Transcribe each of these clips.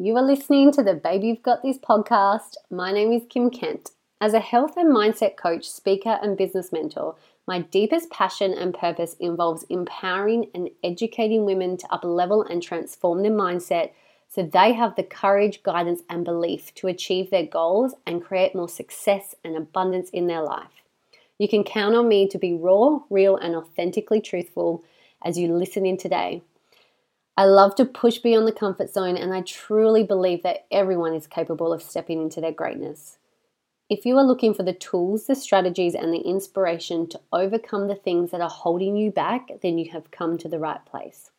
You are listening to the Baby You've Got This podcast. My name is Kim Kent. As a health and mindset coach, speaker, and business mentor, my deepest passion and purpose involves empowering and educating women to uplevel and transform their mindset so they have the courage, guidance, and belief to achieve their goals and create more success and abundance in their life. You can count on me to be raw, real, and authentically truthful as you listen in today. I love to push beyond the comfort zone, and I truly believe that everyone is capable of stepping into their greatness. If you are looking for the tools, the strategies, and the inspiration to overcome the things that are holding you back, then you have come to the right place.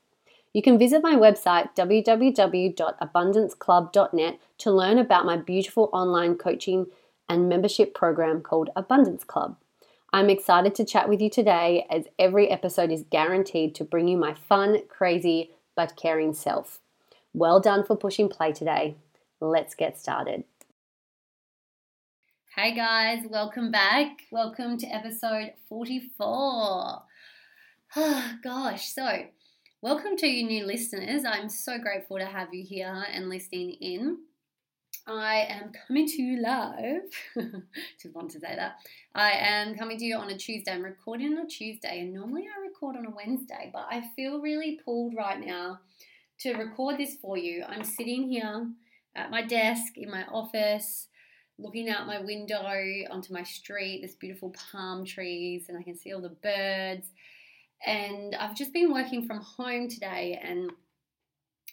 You can visit my website www.abundanceclub.net to learn about my beautiful online coaching and membership program called Abundance Club. I'm excited to chat with you today as every episode is guaranteed to bring you my fun, crazy, but caring self. Well done for pushing play today. Let's get started. Hey guys, welcome back. Welcome to episode 44. Oh, gosh, so welcome to you new listeners. I'm so grateful to have you here and listening in. I am coming to you live. Just want to say that. I am coming to you on a Tuesday. I'm recording on a Tuesday, and normally I record on a Wednesday, but I feel really pulled right now to record this for you. I'm sitting here at my desk in my office, looking out my window onto my street, this beautiful palm trees, and I can see all the birds. And I've just been working from home today and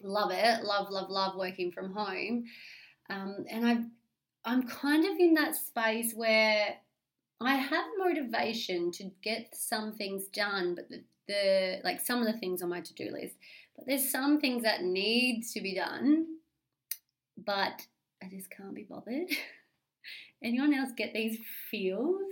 love it. Love, love, love working from home. Um, and I, I'm kind of in that space where I have motivation to get some things done, but the, the like some of the things on my to-do list, but there's some things that needs to be done, but I just can't be bothered. Anyone else get these feels?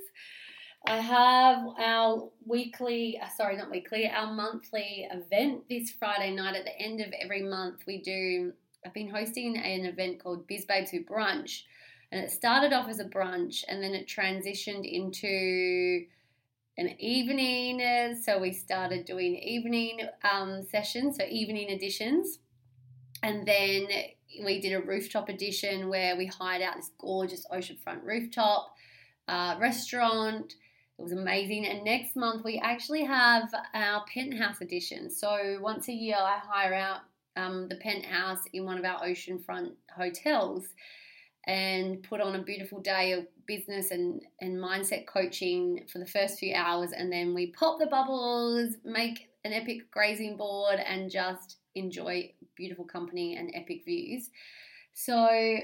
I have our weekly, uh, sorry, not weekly, our monthly event this Friday night at the end of every month. We do I've been hosting an event called Biz Babes Who Brunch, and it started off as a brunch and then it transitioned into an evening. So we started doing evening um, sessions, so evening editions, and then we did a rooftop edition where we hired out this gorgeous oceanfront rooftop uh, restaurant. It was amazing. And next month we actually have our penthouse edition. So once a year I hire out um, the penthouse in one of our oceanfront hotels and put on a beautiful day of business and, and mindset coaching for the first few hours. And then we pop the bubbles, make an epic grazing board, and just enjoy beautiful company and epic views. So,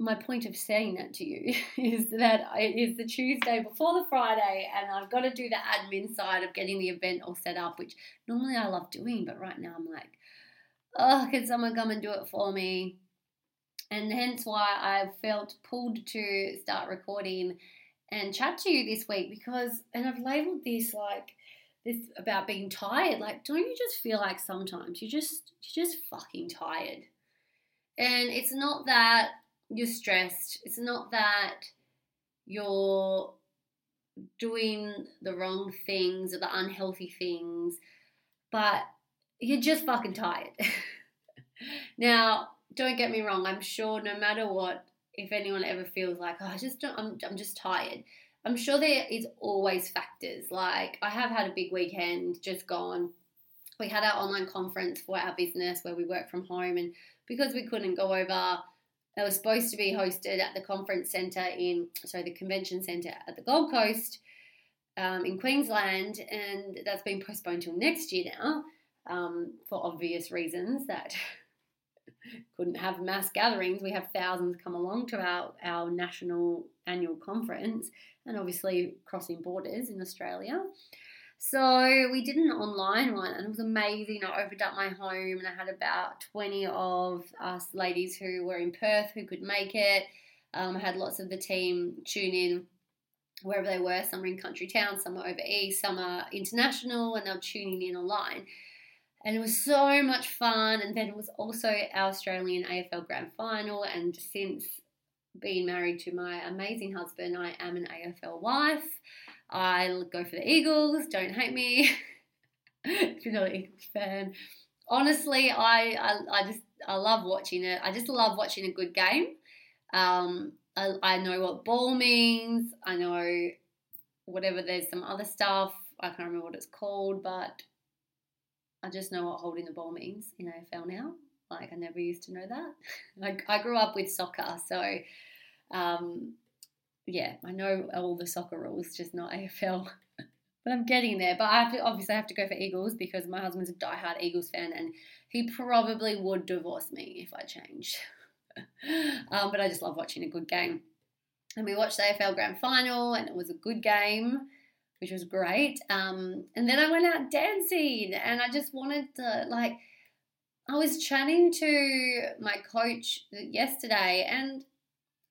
my point of saying that to you is that it is the Tuesday before the Friday, and I've got to do the admin side of getting the event all set up, which normally I love doing, but right now I'm like, oh, can someone come and do it for me? And hence why I felt pulled to start recording and chat to you this week because, and I've labeled this like this about being tired. Like, don't you just feel like sometimes you just you're just fucking tired? And it's not that you're stressed. It's not that you're doing the wrong things or the unhealthy things, but you're just fucking tired. now, don't get me wrong. I'm sure no matter what, if anyone ever feels like, oh, I just don't, I'm, I'm just tired. I'm sure there is always factors. Like I have had a big weekend just gone. We had our online conference for our business where we work from home, and because we couldn't go over, it was supposed to be hosted at the conference centre in, sorry, the convention centre at the Gold Coast um, in Queensland, and that's been postponed till next year now um, for obvious reasons that couldn't have mass gatherings. We have thousands come along to our, our national annual conference and obviously crossing borders in Australia. So we did an online one and it was amazing. I opened up my home and I had about 20 of us ladies who were in Perth who could make it. Um, I had lots of the team tune in wherever they were. Some were in country towns, some were over east, some are international, and they're tuning in online and it was so much fun. And then it was also our Australian AFL Grand Final. And since being married to my amazing husband, I am an AFL wife. I go for the Eagles. Don't hate me if you're not an Eagles fan. Honestly, I, I, I just I love watching it. I just love watching a good game. Um, I, I know what ball means. I know whatever. There's some other stuff. I can't remember what it's called, but I just know what holding the ball means in AFL now. Like I never used to know that. I, I grew up with soccer, so um, yeah, I know all the soccer rules, just not AFL. but I'm getting there. But I have to obviously I have to go for Eagles because my husband's a diehard Eagles fan, and he probably would divorce me if I changed. um, but I just love watching a good game. And we watched the AFL Grand Final, and it was a good game, which was great. Um, and then I went out dancing, and I just wanted to like. I was chatting to my coach yesterday, and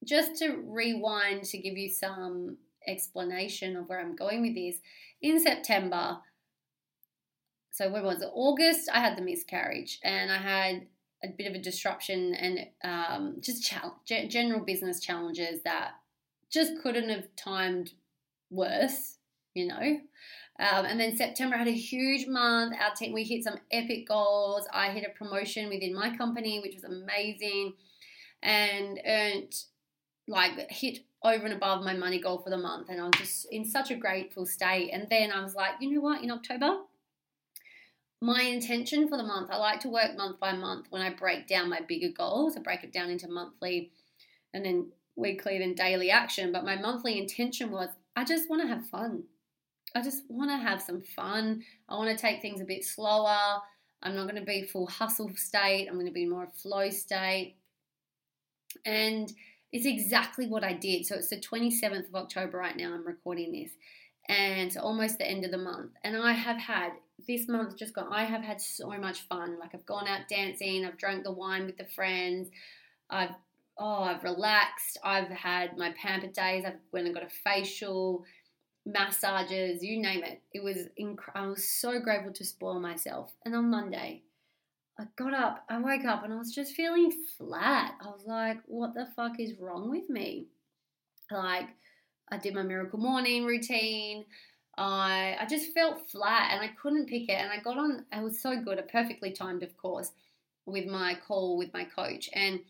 just to rewind to give you some explanation of where I'm going with this, in September, so when was it? August, I had the miscarriage and I had a bit of a disruption and um, just general business challenges that just couldn't have timed worse, you know. Um, and then September I had a huge month. Our team we hit some epic goals. I hit a promotion within my company, which was amazing, and earned like hit over and above my money goal for the month. And I was just in such a grateful state. And then I was like, you know what? In October, my intention for the month, I like to work month by month when I break down my bigger goals. I break it down into monthly and then weekly, then daily action. But my monthly intention was I just want to have fun. I just want to have some fun. I want to take things a bit slower. I'm not going to be full hustle state. I'm going to be more flow state. And it's exactly what I did. So it's the 27th of October right now. I'm recording this. And almost the end of the month. And I have had this month just gone, I have had so much fun. Like I've gone out dancing, I've drank the wine with the friends, I've oh, I've relaxed, I've had my pamper days, I've went and got a facial, massages, you name it. It was inc- I was so grateful to spoil myself. And on Monday, I got up, I woke up and I was just feeling flat. I was like, what the fuck is wrong with me? Like, I did my miracle morning routine. I I just felt flat and I couldn't pick it. And I got on. It was so good. It perfectly timed, of course, with my call with my coach. And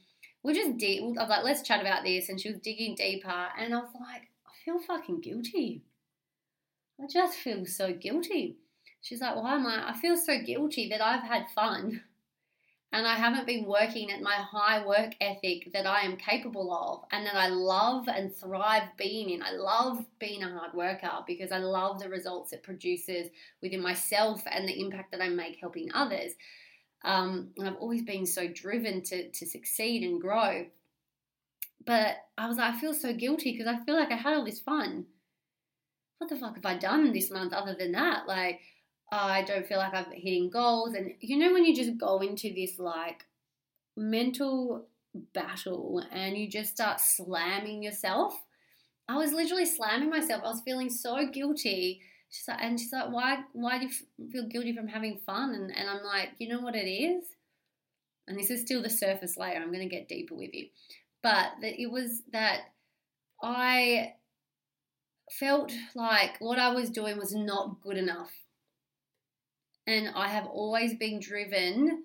we're just deep. I was like, let's chat about this. And she was digging deeper. And I was like, I feel fucking guilty. I just feel so guilty. She's like, why am I? I feel so guilty that I've had fun and I haven't been working at my high work ethic that I am capable of and that I love and thrive being in. I love being a hard worker because I love the results it produces within myself and the impact that I make helping others. Um, and I've always been so driven to, to succeed and grow. But I was like, I feel so guilty because I feel like I had all this fun. What the fuck have I done this month other than that? Like, I don't feel like I'm hitting goals. And you know, when you just go into this like mental battle and you just start slamming yourself, I was literally slamming myself. I was feeling so guilty. She's like, and she's like, why, why do you feel guilty from having fun? And, and I'm like, you know what it is? And this is still the surface layer. I'm going to get deeper with you. But that it was that I felt like what I was doing was not good enough and I have always been driven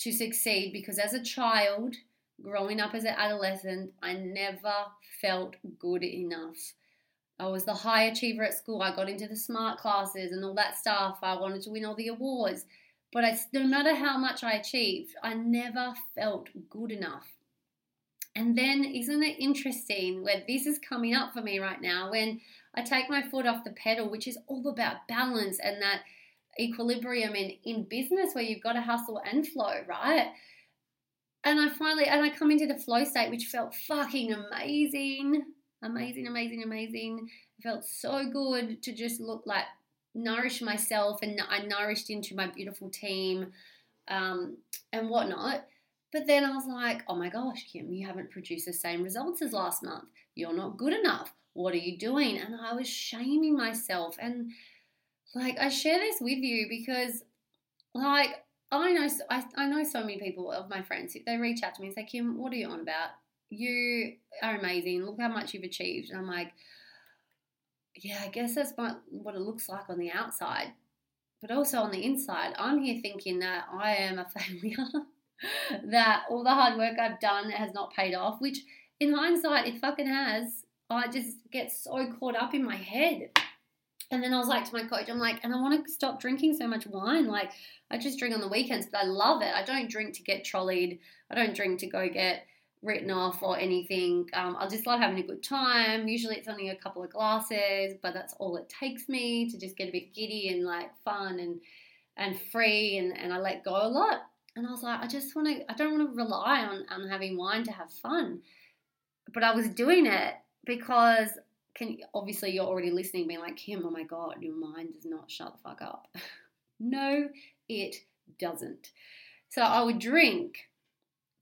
to succeed because as a child, growing up as an adolescent, I never felt good enough. I was the high achiever at school. I got into the smart classes and all that stuff. I wanted to win all the awards. But I, no matter how much I achieved, I never felt good enough. And then, isn't it interesting where this is coming up for me right now when I take my foot off the pedal, which is all about balance and that equilibrium in, in business where you've got to hustle and flow, right? And I finally, and I come into the flow state, which felt fucking amazing. Amazing, amazing, amazing. It felt so good to just look like nourish myself and I nourished into my beautiful team um, and whatnot. But then I was like, oh my gosh, Kim, you haven't produced the same results as last month. You're not good enough. What are you doing? And I was shaming myself. And like I share this with you because like I know I, I know so many people of my friends they reach out to me and say Kim what are you on about you are amazing look how much you've achieved and I'm like yeah I guess that's what it looks like on the outside but also on the inside I'm here thinking that I am a failure that all the hard work I've done has not paid off, which in hindsight, it fucking has. I just get so caught up in my head. And then I was like to my coach, I'm like, and I want to stop drinking so much wine. Like, I just drink on the weekends, but I love it. I don't drink to get trolleyed. I don't drink to go get written off or anything. Um, I just love having a good time. Usually it's only a couple of glasses, but that's all it takes me to just get a bit giddy and like fun and and free and, and I let go a lot. And I was like, I just want to, I don't want to rely on, on having wine to have fun. But I was doing it because can obviously you're already listening, being like, Kim, oh my God, your mind does not shut the fuck up. no, it doesn't. So I would drink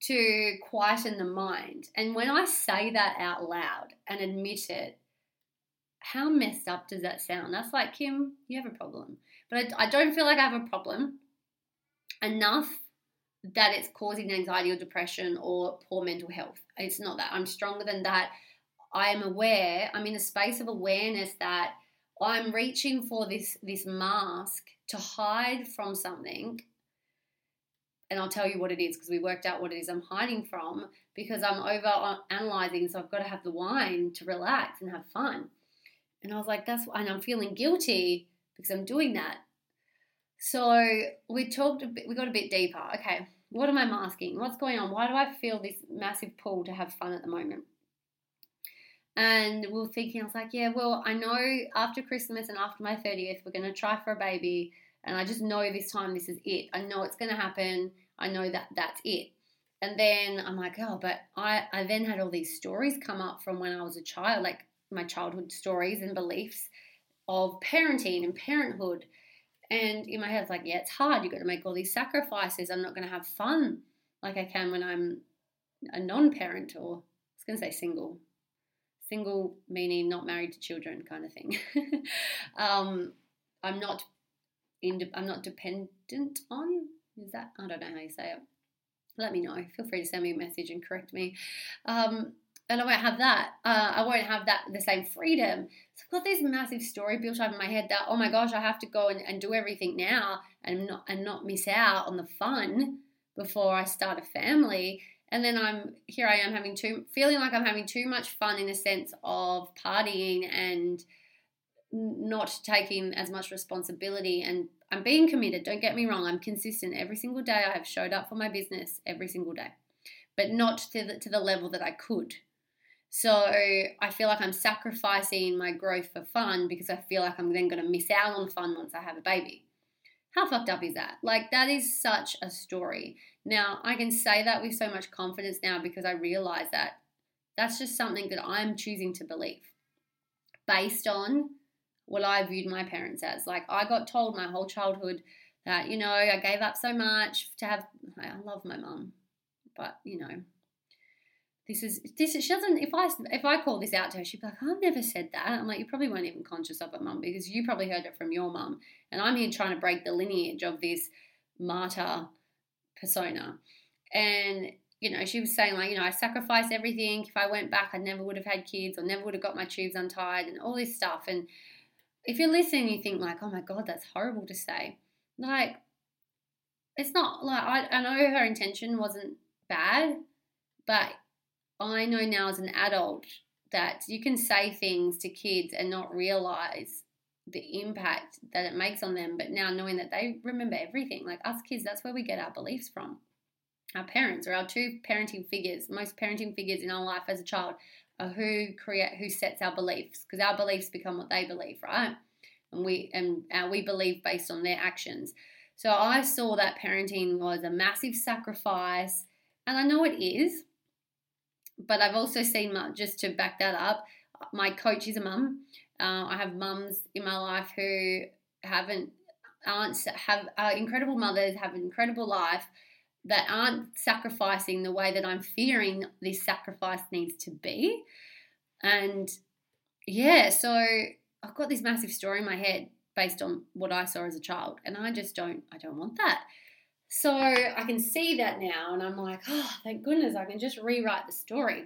to quieten the mind. And when I say that out loud and admit it, how messed up does that sound? That's like, Kim, you have a problem. But I, I don't feel like I have a problem enough that it's causing anxiety or depression or poor mental health. It's not that. I'm stronger than that. I am aware, I'm in a space of awareness that I'm reaching for this this mask to hide from something and I'll tell you what it is because we worked out what it is I'm hiding from because I'm over uh, analyzing, so I've got to have the wine to relax and have fun. And I was like, that's and I'm feeling guilty because I'm doing that. So we talked, a bit, we got a bit deeper. Okay, what am I masking? What's going on? Why do I feel this massive pull to have fun at the moment? And we are thinking, I was like, yeah, well, I know after Christmas and after my 30th, we're going to try for a baby. And I just know this time this is it. I know it's going to happen. I know that that's it. And then I'm like, oh, but I, I then had all these stories come up from when I was a child, like my childhood stories and beliefs of parenting and parenthood. And in my head, it's like, yeah, it's hard. You've got to make all these sacrifices. I'm not going to have fun like I can when I'm a non parent or I was going to say single. Single meaning not married to children kind of thing. um, I'm not in, I'm not dependent on is that? I don't know how you say it. Let me know. Feel free to send me a message and correct me. Um, and I won't have that. Uh, I won't have that the same freedom. So I've got this massive story built up in my head that oh my gosh, I have to go and, and do everything now and not and not miss out on the fun before I start a family. And then I'm here. I am having too feeling like I'm having too much fun in a sense of partying and not taking as much responsibility and I'm being committed. Don't get me wrong. I'm consistent every single day. I have showed up for my business every single day, but not to the, to the level that I could. So I feel like I'm sacrificing my growth for fun because I feel like I'm then going to miss out on fun once I have a baby. How fucked up is that? Like, that is such a story. Now, I can say that with so much confidence now because I realize that that's just something that I'm choosing to believe based on what I viewed my parents as. Like I got told my whole childhood that, you know, I gave up so much to have I love my mum. But, you know, this is this she doesn't if I if I call this out to her, she'd be like, I've never said that. I'm like, you probably weren't even conscious of it, mum, because you probably heard it from your mum. And I'm here trying to break the lineage of this martyr persona. And you know, she was saying like, you know, I sacrificed everything. If I went back, I never would have had kids or never would have got my tubes untied and all this stuff. And if you're listening, you think like, oh my god, that's horrible to say. Like, it's not like I, I know her intention wasn't bad, but I know now as an adult that you can say things to kids and not realize the impact that it makes on them. But now knowing that they remember everything, like us kids, that's where we get our beliefs from. Our parents or our two parenting figures, most parenting figures in our life as a child uh, who create who sets our beliefs because our beliefs become what they believe, right? And we and we believe based on their actions. So I saw that parenting was a massive sacrifice, and I know it is. But I've also seen just to back that up. My coach is a mum. Uh, I have mums in my life who haven't aren't have uh, incredible mothers, have an incredible life, that aren't sacrificing the way that I'm fearing this sacrifice needs to be. And yeah, so I've got this massive story in my head based on what I saw as a child, and I just don't I don't want that. So I can see that now, and I'm like, oh, thank goodness I can just rewrite the story.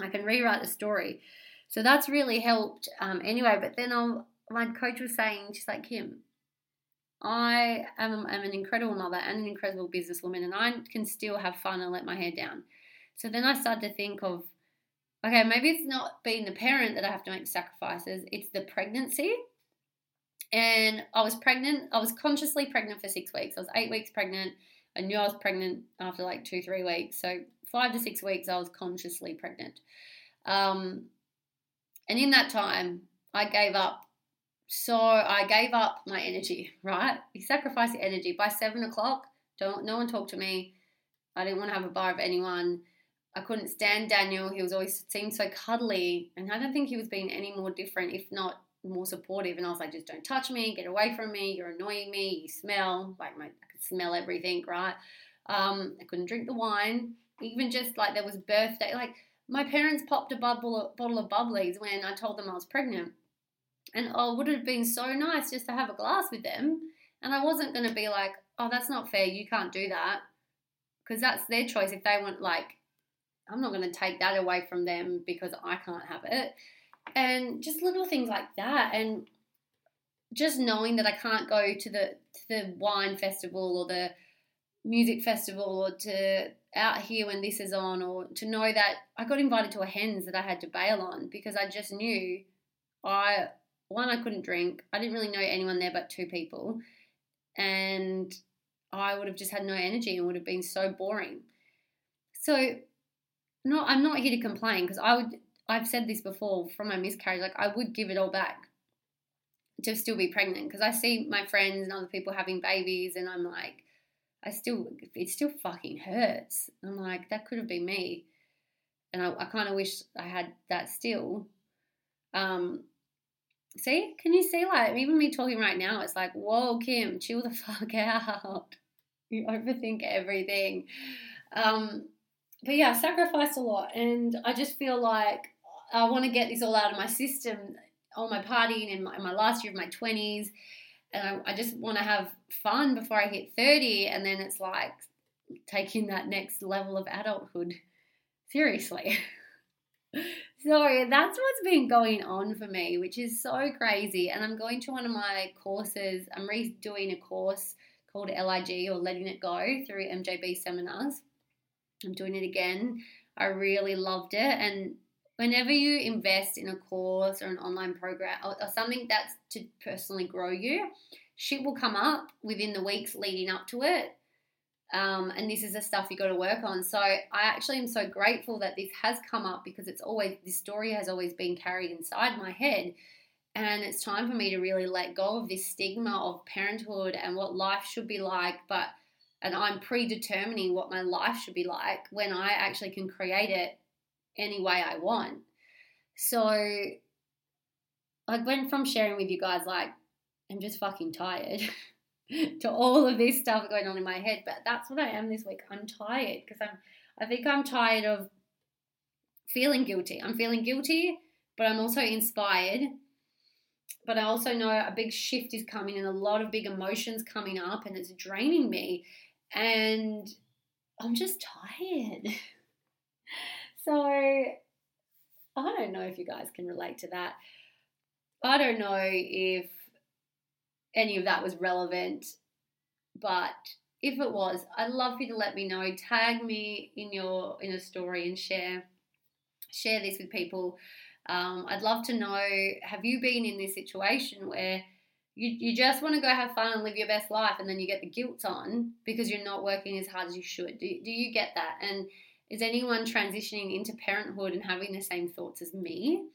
I can rewrite the story. So that's really helped um, anyway. But then I'll, my coach was saying, she's like, Kim, I am, am an incredible mother and an incredible businesswoman, and I can still have fun and let my hair down. So then I started to think of, okay, maybe it's not being the parent that I have to make sacrifices, it's the pregnancy. And I was pregnant, I was consciously pregnant for six weeks. I was eight weeks pregnant. I knew I was pregnant after like two, three weeks. So five to six weeks, I was consciously pregnant. Um, and in that time, I gave up so I gave up my energy, right? You sacrifice your energy. By seven o'clock, don't no one talk to me. I didn't want to have a bar of anyone. I couldn't stand Daniel. He was always seemed so cuddly, and I don't think he was being any more different, if not more supportive. And I was like, just don't touch me, get away from me. You're annoying me. You smell like my, I could smell everything, right? Um, I couldn't drink the wine. Even just like there was birthday, like my parents popped a bubble, bottle of bubblies when I told them I was pregnant and oh, would it have been so nice just to have a glass with them. And I wasn't going to be like, oh, that's not fair. You can't do that. Because that's their choice. If they want, like, I'm not going to take that away from them because I can't have it. And just little things like that. And just knowing that I can't go to the to the wine festival or the music festival or to out here when this is on or to know that I got invited to a hens that I had to bail on because I just knew I one, I couldn't drink. I didn't really know anyone there but two people. And I would have just had no energy and would have been so boring. So, no, I'm not here to complain because I would, I've said this before from my miscarriage, like I would give it all back to still be pregnant because I see my friends and other people having babies and I'm like, I still, it still fucking hurts. I'm like, that could have been me. And I, I kind of wish I had that still. Um, See, can you see like even me talking right now? It's like, whoa, Kim, chill the fuck out. You overthink everything. Um, but yeah, I sacrificed a lot, and I just feel like I want to get this all out of my system. All my partying in my, in my last year of my twenties, and I, I just want to have fun before I hit thirty, and then it's like taking that next level of adulthood seriously. so that's what's been going on for me, which is so crazy. And I'm going to one of my courses. I'm redoing a course called LIG or Letting It Go through MJB seminars. I'm doing it again. I really loved it. And whenever you invest in a course or an online program or, or something that's to personally grow you, shit will come up within the weeks leading up to it um, and this is the stuff you got to work on. So I actually am so grateful that this has come up because it's always this story has always been carried inside my head, and it's time for me to really let go of this stigma of parenthood and what life should be like. But and I'm predetermining what my life should be like when I actually can create it any way I want. So I went from sharing with you guys like I'm just fucking tired. to all of this stuff going on in my head. But that's what I am this week. I'm tired because I'm. I think I'm tired of feeling guilty. I'm feeling guilty, but I'm also inspired. But I also know a big shift is coming and a lot of big emotions coming up, and it's draining me. And I'm just tired. so I don't know if you guys can relate to that. I don't know if any of that was relevant. But if it was, I'd love for you to let me know. Tag me in your in a story and share share this with people. Um, I'd love to know have you been in this situation where you, you just want to go have fun and live your best life and then you get the guilt on because you're not working as hard as you should? Do, do you get that? And is anyone transitioning into parenthood and having the same thoughts as me?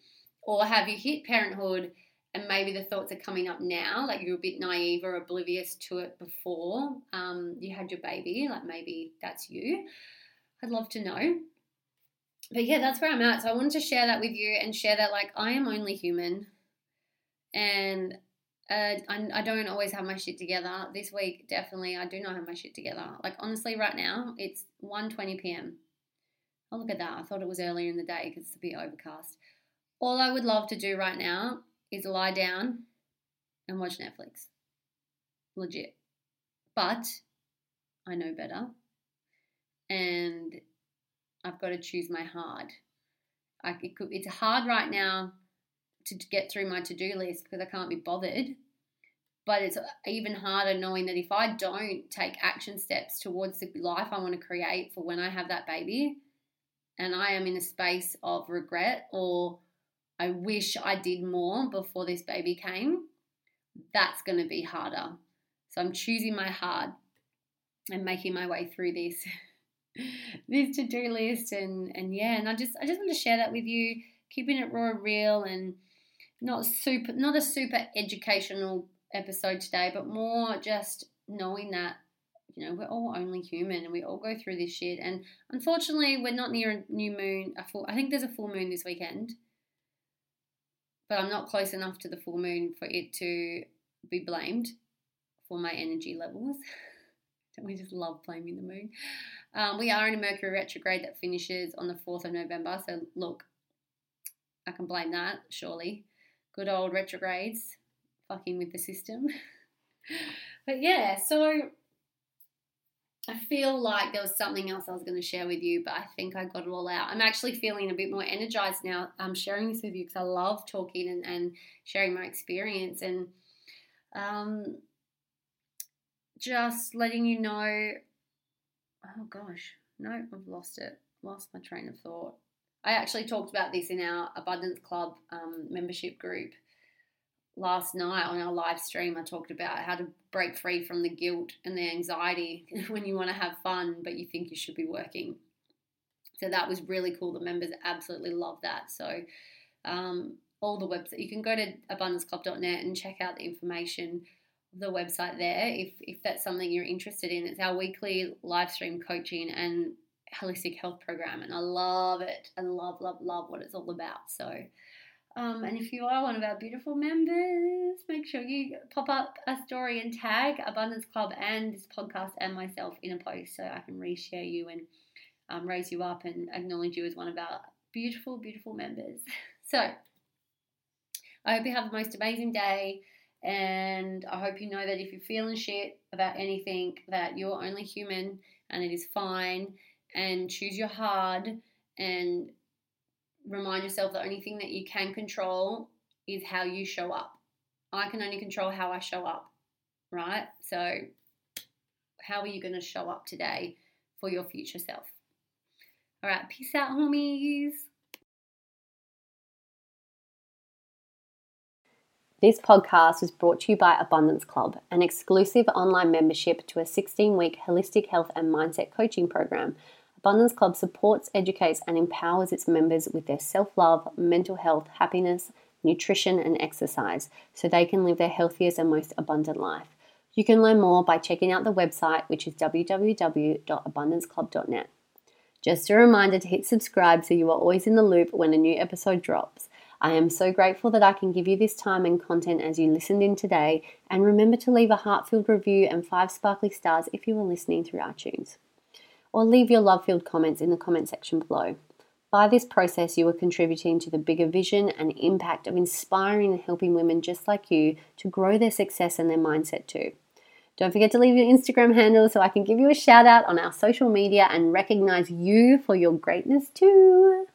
Or have you hit parenthood and maybe the thoughts are coming up now, like you're a bit naive or oblivious to it before um, you had your baby, like maybe that's you. I'd love to know. But yeah, that's where I'm at. So I wanted to share that with you and share that, like, I am only human and uh, I, I don't always have my shit together. This week, definitely, I do not have my shit together. Like, honestly, right now, it's 1.20 p.m. Oh, look at that. I thought it was earlier in the day because it's a bit overcast. All I would love to do right now is lie down and watch Netflix. Legit. But I know better. And I've got to choose my hard. I, it could, it's hard right now to, get through my to do list because I can't be bothered. but it's uh, even harder knowing that if I don't take action steps towards the life I want to create for when I have that baby, and I am in a space of regret or I wish I did more before this baby came, that's going to be harder. So I'm choosing my heart and making my way through this this to-do list and and yeah, and I just I just want to share that with you, keeping it raw and real and not super not a super educational episode today, but more just knowing that you know we're all only human and we all go through this shit. And unfortunately, we're not near a new moon. A full, I think there's a full moon this weekend, but I'm not close enough to the full moon for it to be blamed for my energy levels. Don't we just love blaming the moon? Um, we are in a Mercury retrograde that finishes on the 4th of November. So, look, I can blame that, surely. Good old retrogrades fucking with the system. but yeah, so I feel like there was something else I was going to share with you, but I think I got it all out. I'm actually feeling a bit more energized now. I'm sharing this with you because I love talking and, and sharing my experience and um, just letting you know. Oh gosh, no, I've lost it. Lost my train of thought. I actually talked about this in our Abundance Club um, membership group last night on our live stream, I talked about how to break free from the guilt and the anxiety when you want to have fun, but you think you should be working. So that was really cool. The members absolutely love that. So, um, all the website, you can go to abundanceclub.net and check out the information the website there if, if that's something you're interested in. It's our weekly live stream coaching and holistic health program, and I love it and love, love, love what it's all about. So, um, and if you are one of our beautiful members, make sure you pop up a story and tag Abundance Club and this podcast and myself in a post so I can reshare you and um, raise you up and acknowledge you as one of our beautiful, beautiful members. So I hope you have the most amazing day. And I hope you know that if you're feeling shit about anything, that you're only human and it is fine. And choose your hard and remind yourself the only thing that you can control is how you show up. I can only control how I show up, right? So, how are you going to show up today for your future self? All right, peace out, homies. This podcast was brought to you by Abundance Club, an exclusive online membership to a 16 week holistic health and mindset coaching program Abundance Club supports, educates, and empowers its members with their self love, mental health, happiness, nutrition, and exercise so they can live their healthiest and most abundant life. You can learn more by checking out the website, which is www.abundanceclub.net. Just a reminder to hit subscribe so you are always in the loop when a new episode drops. I am so grateful that I can give you this time and content as you listened in today, and remember to leave a heart filled review and five sparkly stars if you are listening through iTunes or leave your love filled comments in the comment section below. By this process, you are contributing to the bigger vision and impact of inspiring and helping women just like you to grow their success and their mindset too. Don't forget to leave your Instagram handle so I can give you a shout out on our social media and recognize you for your greatness too.